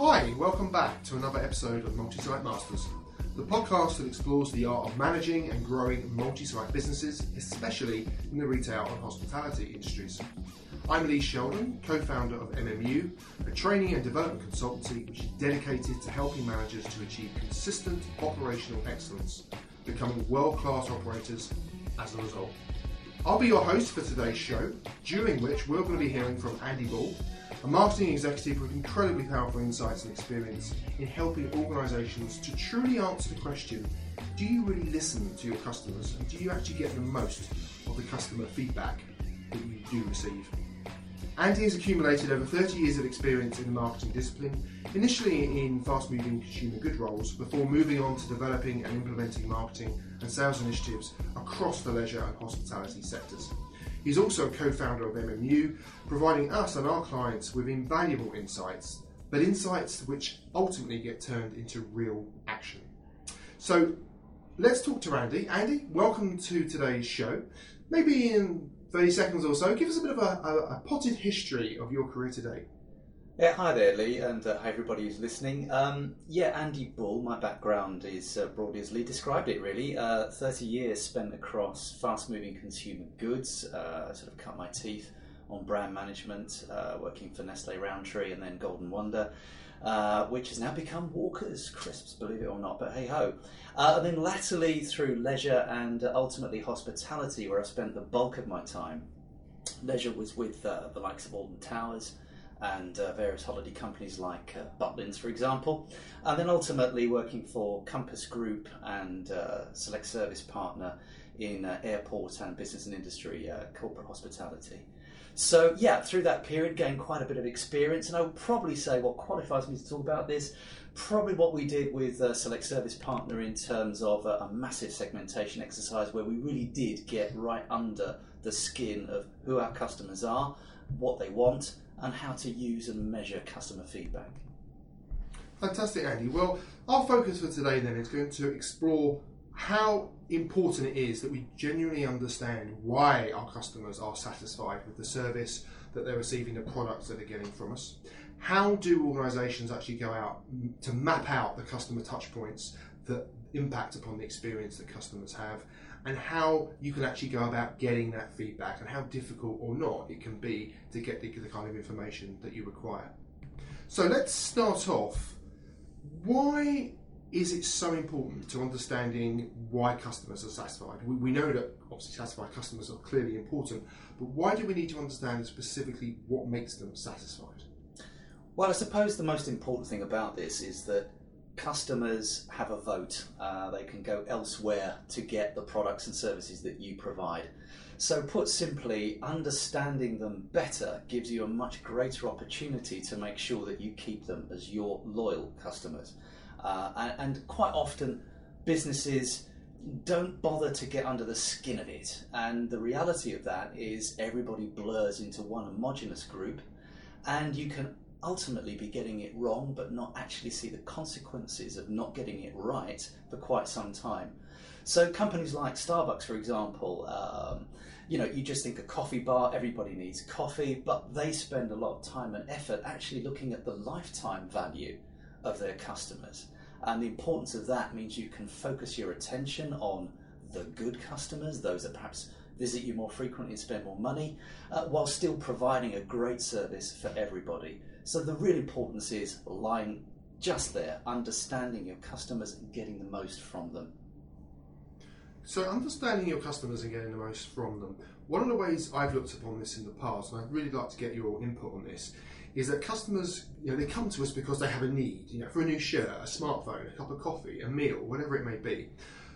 Hi, welcome back to another episode of Multi Site Masters, the podcast that explores the art of managing and growing multi site businesses, especially in the retail and hospitality industries. I'm Lee Sheldon, co founder of MMU, a training and development consultancy which is dedicated to helping managers to achieve consistent operational excellence, becoming world class operators as a result. I'll be your host for today's show, during which we're going to be hearing from Andy Bull, a marketing executive with incredibly powerful insights and experience in helping organisations to truly answer the question do you really listen to your customers and do you actually get the most of the customer feedback that you do receive? Andy has accumulated over 30 years of experience in the marketing discipline, initially in fast moving consumer good roles, before moving on to developing and implementing marketing and sales initiatives across the leisure and hospitality sectors. He's also a co founder of MMU, providing us and our clients with invaluable insights, but insights which ultimately get turned into real action. So let's talk to Andy. Andy, welcome to today's show. Maybe in 30 seconds or so, give us a bit of a, a, a potted history of your career today. Yeah, hi there, Lee, and uh, hi everybody who's listening. Um, yeah, Andy Bull. My background is uh, broadly as Lee described it. Really, uh, thirty years spent across fast-moving consumer goods. Uh, sort of cut my teeth on brand management, uh, working for Nestle Rowntree and then Golden Wonder, uh, which has now become Walker's Crisps, believe it or not. But hey ho! and then latterly through leisure and ultimately hospitality, where I spent the bulk of my time. Leisure was with the likes of Alton Towers and uh, various holiday companies like uh, Butlins, for example, and then ultimately working for Compass Group and uh, Select Service Partner in uh, airport and business and industry uh, corporate hospitality. So yeah, through that period, gained quite a bit of experience, and I would probably say what qualifies me to talk about this. Probably what we did with uh, Select Service Partner in terms of a massive segmentation exercise where we really did get right under the skin of who our customers are, what they want, and how to use and measure customer feedback. Fantastic, Andy. Well, our focus for today then is going to explore how important it is that we genuinely understand why our customers are satisfied with the service that they're receiving, the products that they're getting from us. How do organisations actually go out to map out the customer touchpoints that impact upon the experience that customers have? And how you can actually go about getting that feedback and how difficult or not it can be to get the, the kind of information that you require. So let's start off. Why is it so important to understanding why customers are satisfied? We, we, know that obviously satisfied customers are clearly important, but why do we need to understand specifically what makes them satisfied? Well, I suppose the most important thing about this is that customers have a vote. Uh, they can go elsewhere to get the products and services that you provide. So, put simply, understanding them better gives you a much greater opportunity to make sure that you keep them as your loyal customers. Uh, and, and quite often, businesses don't bother to get under the skin of it. And the reality of that is everybody blurs into one homogenous group, and you can ultimately be getting it wrong, but not actually see the consequences of not getting it right for quite some time. So companies like Starbucks, for example, um, you know, you just think a coffee bar, everybody needs coffee, but they spend a lot of time and effort actually looking at the lifetime value of their customers. And the importance of that means you can focus your attention on the good customers, those that perhaps visit you more frequently and spend more money, uh, while still providing a great service for everybody. So the real importance is lying just there, understanding your customers and getting the most from them. So understanding your customers and getting the most from them. One of the ways I've looked upon this in the past, and I'd really like to get your input on this, is that customers, you know, they come to us because they have a need, you know, for a new shirt, a smartphone, a cup of coffee, a meal, whatever it may be.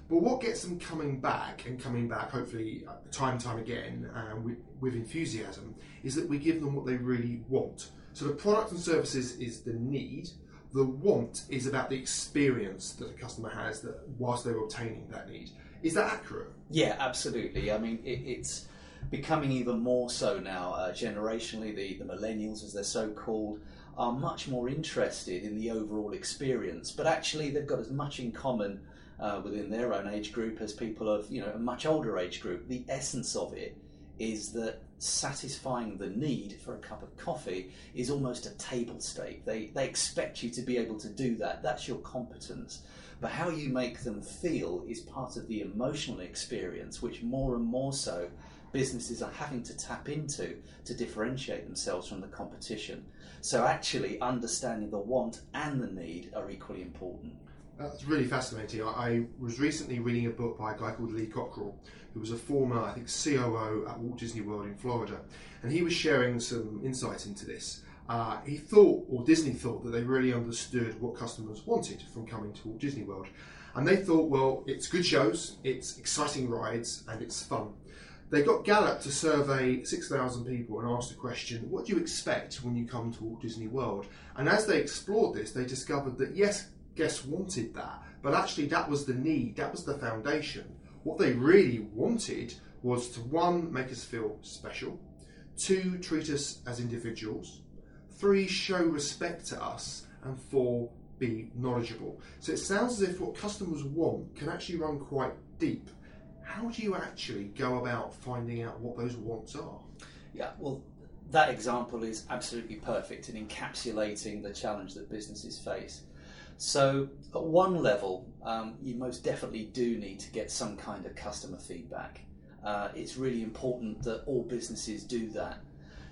But what gets them coming back and coming back, hopefully uh, time and time again, uh, with, with enthusiasm, is that we give them what they really want. So the product and services is the need. The want is about the experience that the customer has that whilst they're obtaining that need. Is that accurate? Yeah, absolutely. I mean, it, it's becoming even more so now. Uh, generationally, the, the millennials, as they're so called, are much more interested in the overall experience. But actually, they've got as much in common uh, within their own age group as people of you know a much older age group. The essence of it is that satisfying the need for a cup of coffee is almost a table stake. They, they expect you to be able to do that. That's your competence. But how you make them feel is part of the emotional experience, which more and more so businesses are having to tap into to differentiate themselves from the competition. So, actually, understanding the want and the need are equally important. That's really fascinating. I, I was recently reading a book by a guy called Lee Cockrell, who was a former, I think, COO at Walt Disney World in Florida, and he was sharing some insight into this. Uh, he thought, or Disney thought, that they really understood what customers wanted from coming to Walt Disney World. And they thought, well, it's good shows, it's exciting rides, and it's fun. They got Gallup to survey 6,000 people and asked the question, what do you expect when you come to Walt Disney World? And as they explored this, they discovered that yes, guests wanted that, but actually that was the need, that was the foundation. What they really wanted was to one, make us feel special, two, treat us as individuals, Three, show respect to us. And four, be knowledgeable. So it sounds as if what customers want can actually run quite deep. How do you actually go about finding out what those wants are? Yeah, well, that example is absolutely perfect in encapsulating the challenge that businesses face. So, at one level, um, you most definitely do need to get some kind of customer feedback. Uh, it's really important that all businesses do that.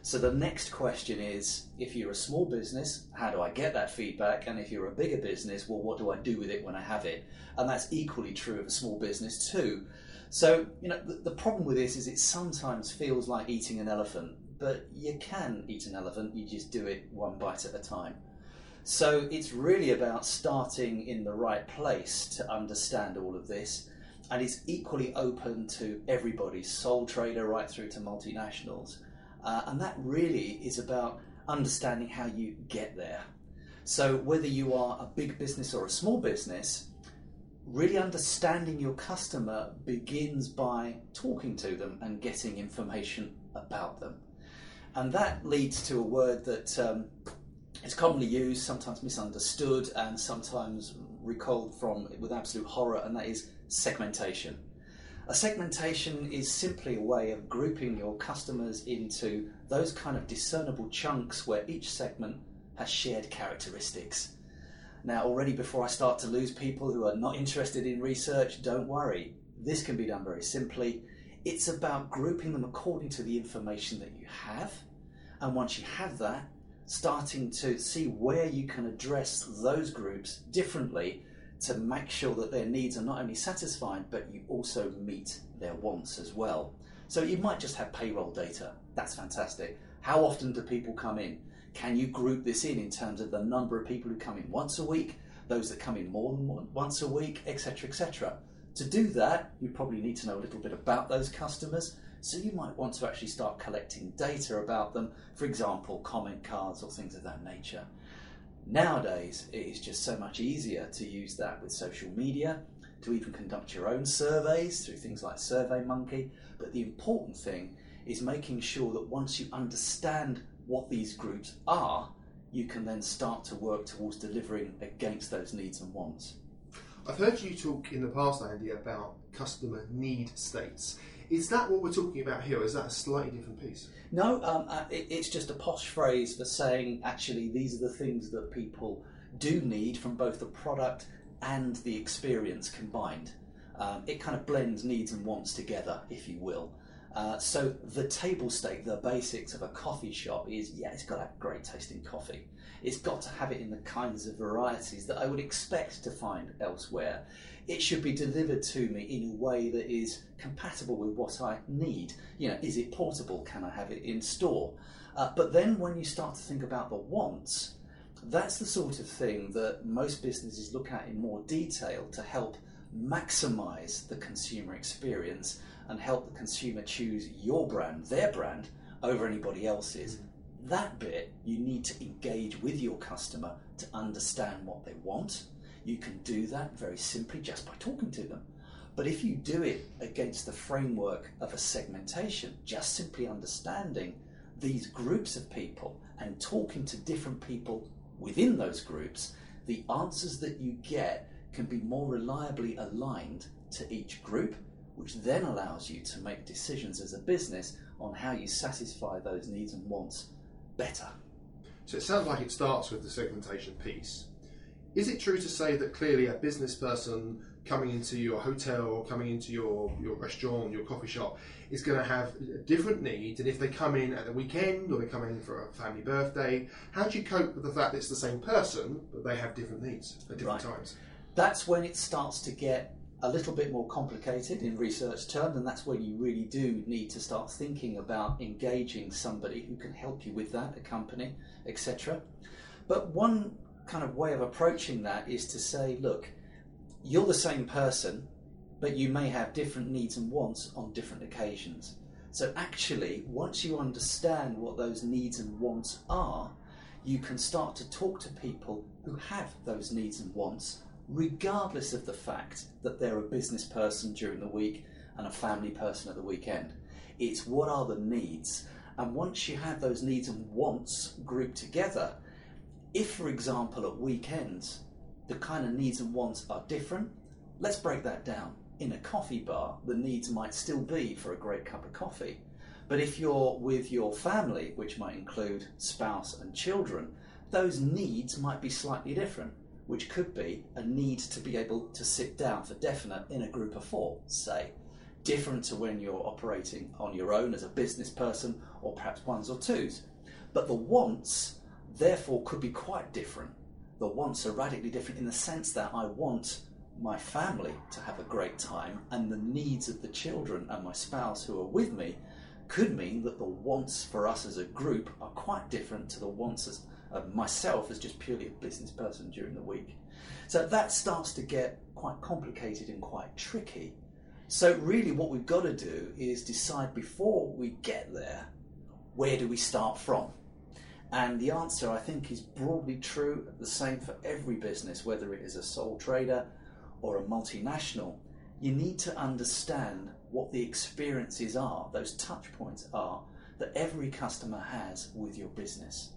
So the next question is if you're a small business, how do I get that feedback? And if you're a bigger business, well, what do I do with it when I have it? And that's equally true of a small business too. So, you know, the, the problem with this is it sometimes feels like eating an elephant, but you can eat an elephant, you just do it one bite at a time. So it's really about starting in the right place to understand all of this. And it's equally open to everybody, sole trader right through to multinationals. Uh, and that really is about understanding how you get there. So, whether you are a big business or a small business, really understanding your customer begins by talking to them and getting information about them. And that leads to a word that um, is commonly used, sometimes misunderstood, and sometimes recalled from with absolute horror, and that is segmentation. A segmentation is simply a way of grouping your customers into those kind of discernible chunks where each segment has shared characteristics. Now, already before I start to lose people who are not interested in research, don't worry. This can be done very simply. It's about grouping them according to the information that you have. And once you have that, starting to see where you can address those groups differently to make sure that their needs are not only satisfied, but you also meet their wants as well. So you might just have payroll data. That's fantastic. How often do people come in? Can you group this in in terms of the number of people who come in once a week, those that come in more than once a week, etc., etc. To do that, you probably need to know a little bit about those customers. So you might want to actually start collecting data about them, for example, comment cards or things of that nature. Nowadays, it is just so much easier to use that with social media, to even conduct your own surveys through things like SurveyMonkey. But the important thing is making sure that once you understand what these groups are, you can then start to work towards delivering against those needs and wants. I've heard you talk in the past, Andy, about customer need states. Is that what we're talking about here? Is that a slightly different piece? No, um, uh, it, it's just a posh phrase for saying actually these are the things that people do need from both the product and the experience combined. Um, it kind of blends needs and wants together, if you will. Uh, so the table stake, the basics of a coffee shop is yeah, it's got to have great tasting coffee. It's got to have it in the kinds of varieties that I would expect to find elsewhere it should be delivered to me in a way that is compatible with what I need. You know, is it portable? Can I have it in store? Uh, but then when you start to think about the wants, that's the sort of thing that most businesses look at in more detail to help maximize the consumer experience and help the consumer choose your brand, their brand, over anybody else's. That bit you need to engage with your customer to understand what they want you can do that very simply just by talking to them. But if you do it against the framework of a segmentation, just simply understanding these groups of people and talking to different people within those groups, the answers that you get can be more reliably aligned to each group, which then allows you to make decisions as a business on how you satisfy those needs and wants better. So it sounds like it starts with the segmentation piece. Is it true to say that clearly a business person coming into your hotel or coming into your, your restaurant, your coffee shop, is going to have different needs? And if they come in at the weekend or they come in for a family birthday, how do you cope with the fact that it's the same person, but they have different needs at different Right. times? That's when it starts to get a little bit more complicated in research terms, and that's when you really do need to start thinking about engaging somebody who can help you with that, a company, etc. But one kind of way of approaching that is to say, look, you're the same person, but you may have different needs and wants on different occasions. So actually, once you understand what those needs and wants are, you can start to talk to people who have those needs and wants, regardless of the fact that they're a business person during the week and a family person at the weekend. It's what are the needs? And once you have those needs and wants grouped together, if, for example, at weekends, the kind of needs and wants are different, let's break that down. In a coffee bar, the needs might still be for a great cup of coffee. But if you're with your family, which might include spouse and children, those needs might be slightly different, which could be a need to be able to sit down for definite in a group of four, say. Different to when you're operating on your own as a business person or perhaps ones or twos. But the wants, therefore, could be quite different. The wants are radically different in the sense that I want my family to have a great time, and the needs of the children and my spouse who are with me could mean that the wants for us as a group are quite different to the wants as, myself as just purely a business person during the week. So that starts to get quite complicated and quite tricky. So, really, what we've got to do is decide before we get there where do we start from? And the answer, I think, is broadly true, the same for every business, whether it is a sole trader or a multinational. You need to understand what the experiences are, those touch points are, that every customer has with your business.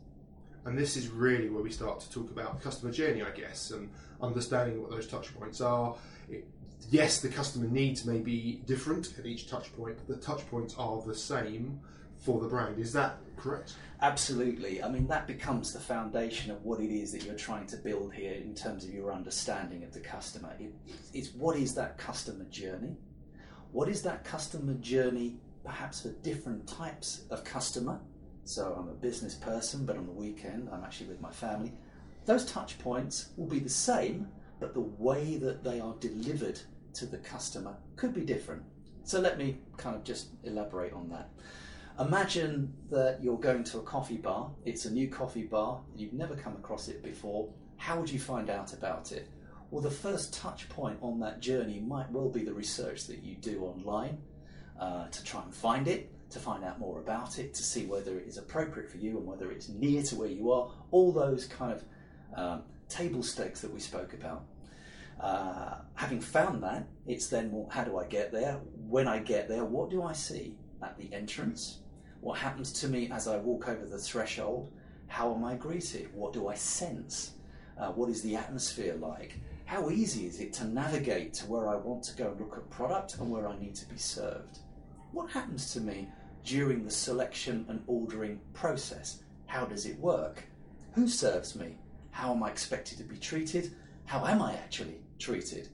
And this is really where we start to talk about customer journey, I guess, and understanding what those touch points are. It, yes, the customer needs may be different at each touch point, but the touch points are the same for the brand. Is that correct? Absolutely. I mean, that becomes the foundation of what it is that you're trying to build here in terms of your understanding of the customer. It, it's what is that customer journey? What is that customer journey perhaps for different types of customer? So I'm a business person, but on the weekend I'm actually with my family. Those touch points will be the same, but the way that they are delivered to the customer could be different. So let me kind of just elaborate on that. Imagine that you're going to a coffee bar, it's a new coffee bar, you've never come across it before. How would you find out about it? Well, the first touch point on that journey might well be the research that you do online uh, to try and find it, to find out more about it, to see whether it is appropriate for you and whether it's near to where you are. All those kind of um, table stakes that we spoke about. Uh, having found that, it's then well, how do I get there? When I get there, what do I see at the entrance? What happens to me as I walk over the threshold? How am I greeted? What do I sense? Uh, what is the atmosphere like? How easy is it to navigate to where I want to go and look at product and where I need to be served? What happens to me during the selection and ordering process? How does it work? Who serves me? How am I expected to be treated? How am I actually treated?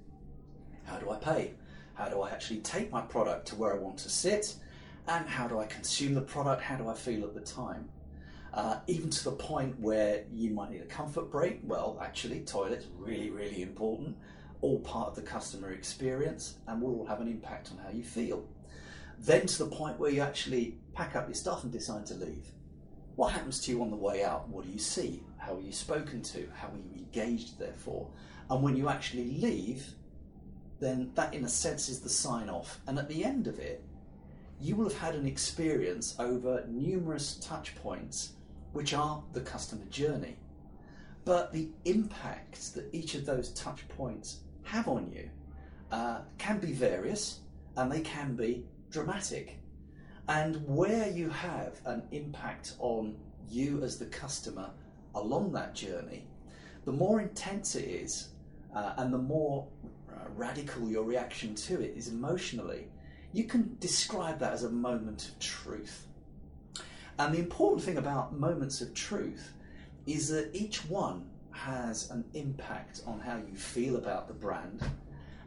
How do I pay? How do I actually take my product to where I want to sit? And how do I consume the product? How do I feel at the time? Uh, even to the point where you might need a comfort break. Well, actually, toilets really, really important. All part of the customer experience and will all have an impact on how you feel. Then to the point where you actually pack up your stuff and decide to leave. What happens to you on the way out? What do you see? How are you spoken to? How are you engaged, therefore? And when you actually leave, then that, in a sense, is the sign off. And at the end of it, you will have had an experience over numerous touch points, which are the customer journey. But the impact that each of those touch points have on you uh, can be various and they can be dramatic. And where you have an impact on you as the customer along that journey, the more intense it is uh, and the more uh, radical your reaction to it is emotionally, you can describe that as a moment of truth. And the important thing about moments of truth is that each one has an impact on how you feel about the brand.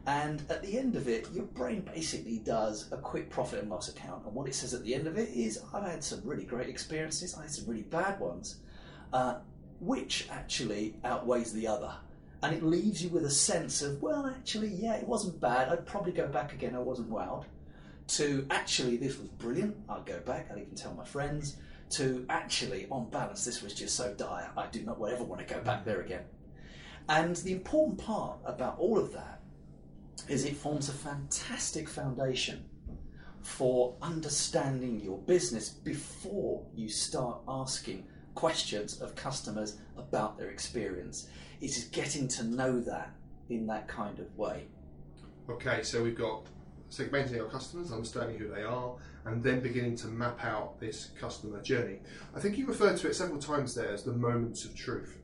And at the end of it, your brain basically does a quick profit and loss account. And what it says at the end of it is, I've had some really great experiences, I had some really bad ones. Uh, which actually outweighs the other? And it leaves you with a sense of, well, actually, yeah, it wasn't bad. I'd probably go back again. I wasn't wowed. To actually, this was brilliant. I'd go back. I'd even tell my friends. To actually, on balance, this was just so dire. I do not ever want to go back there again. And the important part about all of that is it forms a fantastic foundation for understanding your business before you start asking questions of customers about their experience. It is getting to know that in that kind of way. Okay, so we've got segmenting our customers, understanding who they are, and then beginning to map out this customer journey. I think you referred to it several times there as the moments of truth.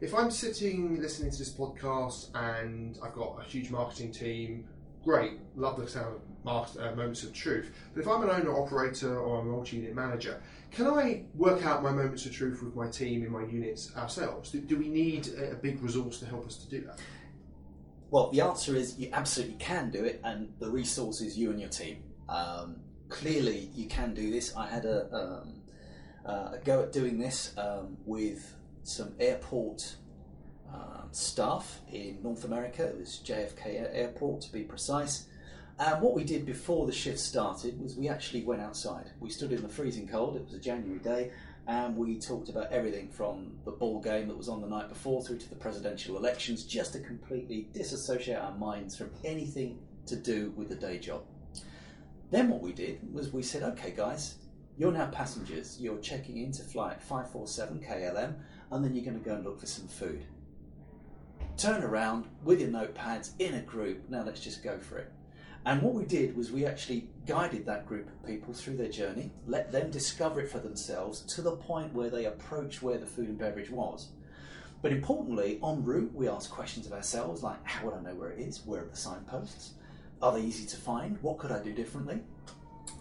If I'm sitting listening to this podcast and I've got a huge marketing team, great, love the sound of uh, moments of truth. But if I'm an owner operator or a multi-unit manager, can I work out my moments of truth with my team in my units ourselves? Do, do we need a, a big resource to help us to do that? Well, the answer is you absolutely can do it, and the resource is you and your team. Um, clearly, you can do this. I had a, um, uh, a go at doing this um, with some airport um, staff in North America. It was JFK Airport to be precise. And what we did before the shift started was we actually went outside. We stood in the freezing cold, it was a January day, and we talked about everything from the ball game that was on the night before through to the presidential elections, just to completely disassociate our minds from anything to do with the day job. Then what we did was we said, okay, guys, you're now passengers. You're checking into flight 547 KLM, and then you're going to go and look for some food. Turn around with your notepads in a group. Now let's just go for it. And what we did was we actually guided that group of people through their journey, let them discover it for themselves to the point where they approached where the food and beverage was. But importantly, en route, we asked questions of ourselves like how would I know where it is? Where are the signposts? Are they easy to find? What could I do differently?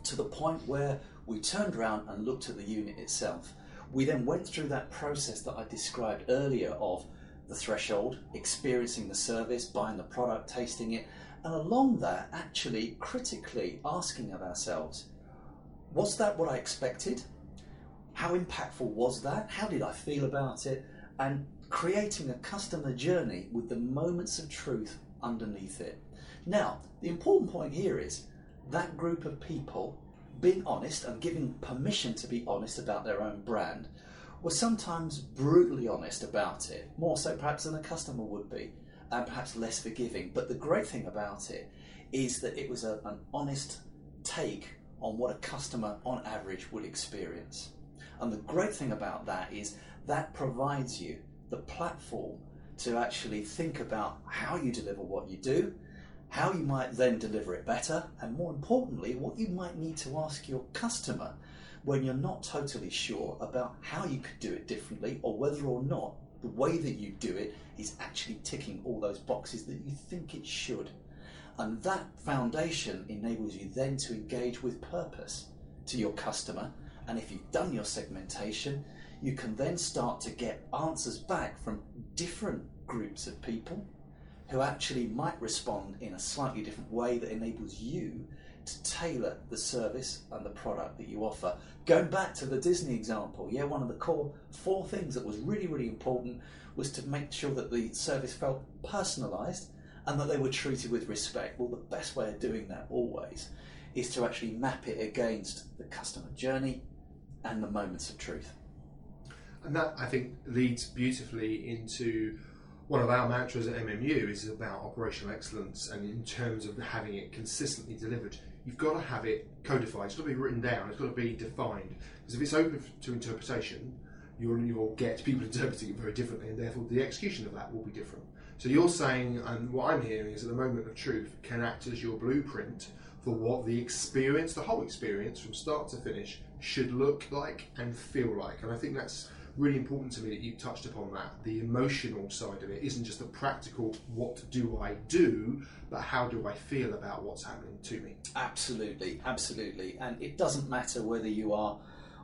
To the point where we turned around and looked at the unit itself. We then went through that process that I described earlier of the threshold, experiencing the service, buying the product, tasting it, and along that, actually critically asking of ourselves, was that what I expected? How impactful was that? How did I feel about it? And creating a customer journey with the moments of truth underneath it. Now, the important point here is that group of people being honest and giving permission to be honest about their own brand were sometimes brutally honest about it, more so perhaps than a customer would be and perhaps less forgiving. But the great thing about it is that it was a, an honest take on what a customer on average would experience. And the great thing about that is that provides you the platform to actually think about how you deliver what you do, how you might then deliver it better, and more importantly, what you might need to ask your customer when you're not totally sure about how you could do it differently or whether or not the way that you do it is actually ticking all those boxes that you think it should. And that foundation enables you then to engage with purpose to your customer. And if you've done your segmentation, you can then start to get answers back from different groups of people who actually might respond in a slightly different way that enables you to tailor the service and the product that you offer. Going back to the Disney example, yeah, one of the core four things that was really, really important was to make sure that the service felt personalised and that they were treated with respect. Well, the best way of doing that always is to actually map it against the customer journey and the moments of truth. And that, I think, leads beautifully into one of our mantras at MMU is about operational excellence and in terms of having it consistently delivered you've got to have it codified. It's got to be written down. It's got to be defined. Because if it's open to interpretation, you'll, you'll get people interpreting it very differently, and therefore the execution of that will be different. So you're saying, and what I'm hearing is that the moment of truth can act as your blueprint for what the experience, the whole experience from start to finish, should look like and feel like. And I think that's really important to me that you touched upon that. The emotional side of it isn't just the practical, what do I do, but how do I feel about what's happening to me. Absolutely, absolutely. And it doesn't matter whether you are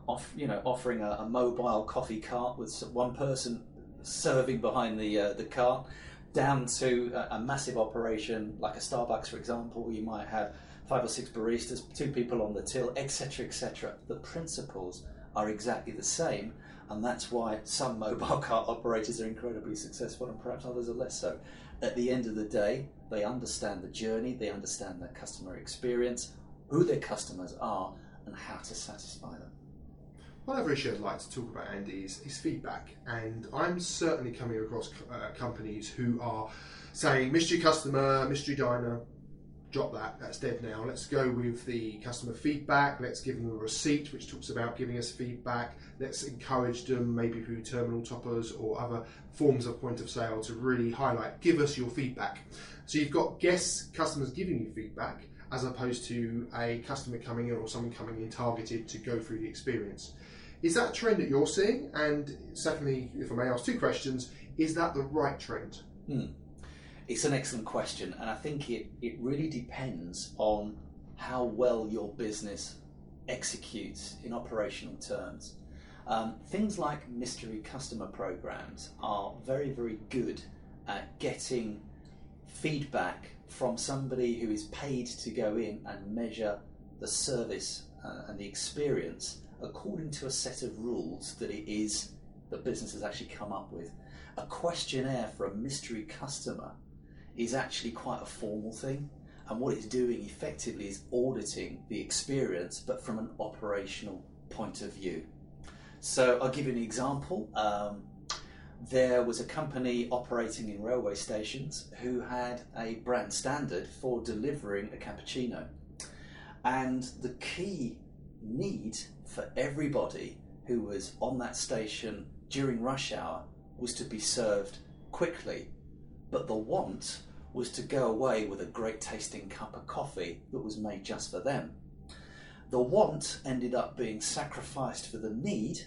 off, you know, offering a, a mobile coffee cart with one person serving behind the uh, the cart, down to a, a massive operation like a Starbucks, for example, where you might have five or six baristas, two people on the till, etc., etc. The principles are exactly the same, and that's why some mobile car operators are incredibly successful and perhaps others are less so. At the end of the day, they understand the journey, they understand their customer experience, who their customers are, and how to satisfy them. One other issue I'd like to talk about, Andy, is, is feedback. And I'm certainly coming across uh, companies who are saying, mystery customer, mystery diner, drop that, that's dead now. Let's go with the customer feedback. Let's give them a receipt which talks about giving us feedback. Let's encourage them, maybe through terminal toppers or other forms of point of sale, to really highlight, give us your feedback. So you've got guests, customers giving you feedback, as opposed to a customer coming in or someone coming in targeted to go through the experience. Is that a trend that you're seeing? And secondly, if I may ask two questions, is that the right trend? Hmm. It's an excellent question, and I think it, it really depends on how well your business executes in operational terms. Um, things like mystery customer programs are very, very good at getting feedback from somebody who is paid to go in and measure the service uh, and the experience according to a set of rules that it is that business has actually come up with. A questionnaire for a mystery customer is actually quite a formal thing. And what it's doing effectively is auditing the experience, but from an operational point of view. So I'll give you an example. Um, there was a company operating in railway stations who had a brand standard for delivering a cappuccino. And the key need for everybody who was on that station during rush hour was to be served quickly but the want was to go away with a great tasting cup of coffee that was made just for them. The want ended up being sacrificed for the need,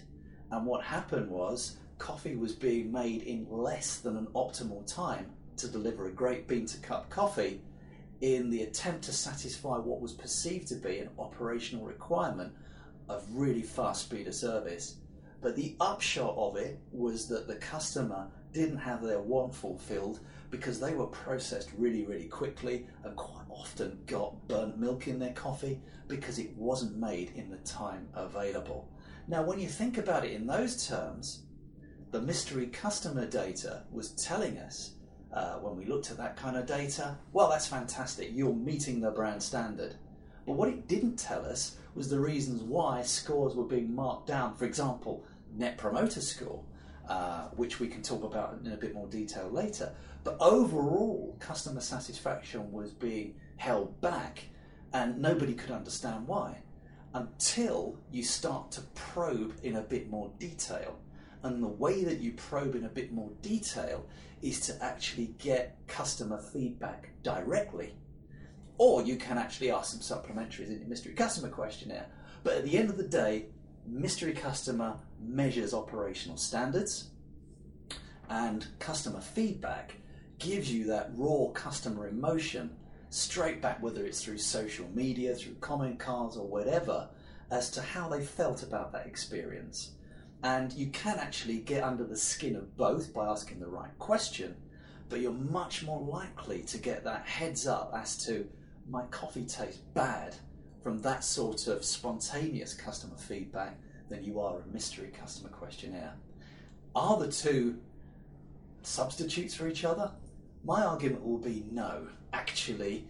and what happened was coffee was being made in less than an optimal time to deliver a great bean to cup coffee in the attempt to satisfy what was perceived to be an operational requirement of really fast speed of service. But the upshot of it was that the customer didn't have their want fulfilled because they were processed really, really quickly and quite often got burnt milk in their coffee because it wasn't made in the time available. Now, when you think about it in those terms, the mystery customer data was telling us uh, when we looked at that kind of data, well, that's fantastic, you're meeting the brand standard. But what it didn't tell us was the reasons why scores were being marked down. For example, Net Promoter Score, uh, which we can talk about in a bit more detail later. But overall, customer satisfaction was being held back, and nobody could understand why until you start to probe in a bit more detail. And the way that you probe in a bit more detail is to actually get customer feedback directly. Or you can actually ask some supplementaries in your mystery customer questionnaire. But at the end of the day, mystery customer measures operational standards and customer feedback gives you that raw customer emotion straight back, whether it's through social media, through comment cards, or whatever, as to how they felt about that experience. And you can actually get under the skin of both by asking the right question, but you're much more likely to get that heads up as to my coffee tastes bad from that sort of spontaneous customer feedback than you are a mystery customer questionnaire. Are the two substitutes for each other? My argument will be no. Actually,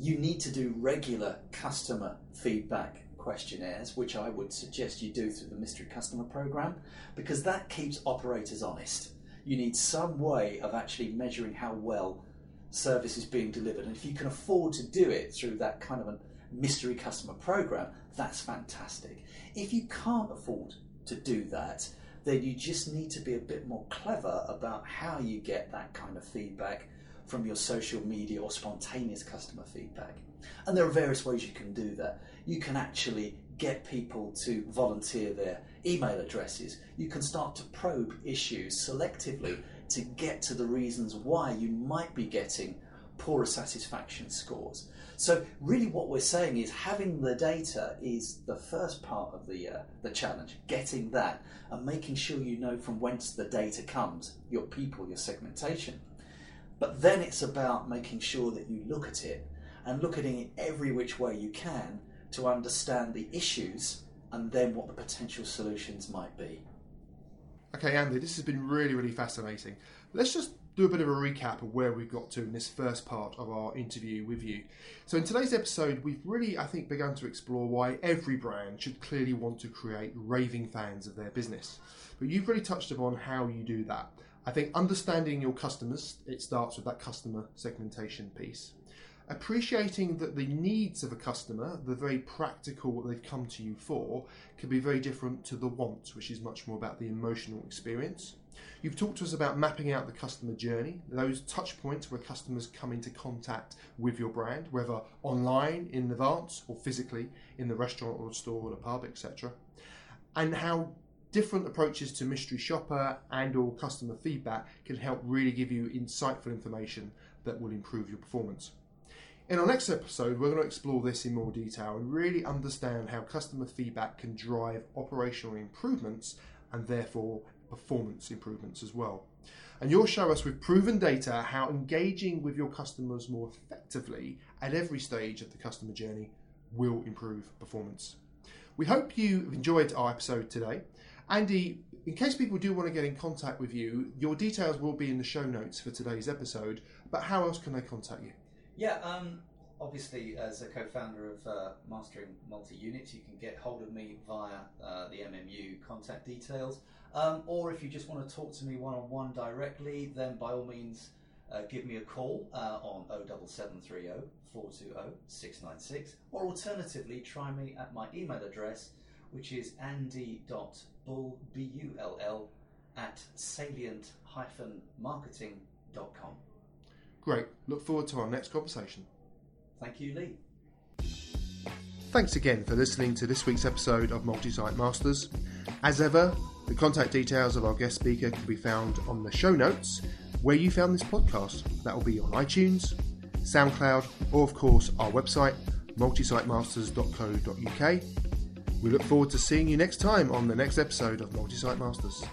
you need to do regular customer feedback questionnaires, which I would suggest you do through the Mystery Customer Program, because that keeps operators honest. You need some way of actually measuring how well service is being delivered. And if you can afford to do it through that kind of a mystery customer program, that's fantastic. If you can't afford to do that, then you just need to be a bit more clever about how you get that kind of feedback from your social media or spontaneous customer feedback. And there are various ways you can do that. You can actually get people to volunteer their email addresses, you can start to probe issues selectively to get to the reasons why you might be getting poorer satisfaction scores. So really what we're saying is having the data is the first part of the, uh, the challenge, getting that and making sure you know from whence the data comes, your people, your segmentation. But then it's about making sure that you look at it and look at it every which way you can to understand the issues and then what the potential solutions might be. Okay, Andy, this has been really, really fascinating. Let's just do a bit of a recap of where we've got to in this first part of our interview with you. So, in today's episode, we've really, I think, begun to explore why every brand should clearly want to create raving fans of their business. But you've really touched upon how you do that. I think understanding your customers, it starts with that customer segmentation piece appreciating that the needs of a customer, the very practical what they've come to you for, can be very different to the wants, which is much more about the emotional experience. You've talked to us about mapping out the customer journey, those touch points where customers come into contact with your brand, whether online in advance or physically in the restaurant or store or the pub, etc. And how different approaches to mystery shopper and or customer feedback can help really give you insightful information that will improve your performance. In our next episode, we're going to explore this in more detail and really understand how customer feedback can drive operational improvements and therefore performance improvements as well. And you'll show us with proven data how engaging with your customers more effectively at every stage of the customer journey will improve performance. We hope you enjoyed our episode today. Andy, in case people do want to get in contact with you, your details will be in the show notes for today's episode, but how else can they contact you? Yeah, um, obviously, as a co-founder of uh, Mastering Multi Units, you can get hold of me via uh, the MMU contact details. Um, or if you just want to talk to me one on one directly, then by all means, uh, give me a call uh, on 07730 420 696. Or alternatively, try me at my email address, which is andy.bull, B-U-L-L, at salient-marketing.com. Great. Look forward to our next conversation. Thank you, Lee. Thanks again for listening to this week's episode of Multi Site Masters. As ever, the contact details of our guest speaker can be found on the show notes where you found this podcast. That will be on iTunes, SoundCloud, or of course our website, multisiteMasters.co.uk. We look forward to seeing you next time on the next episode of Multi Site Masters.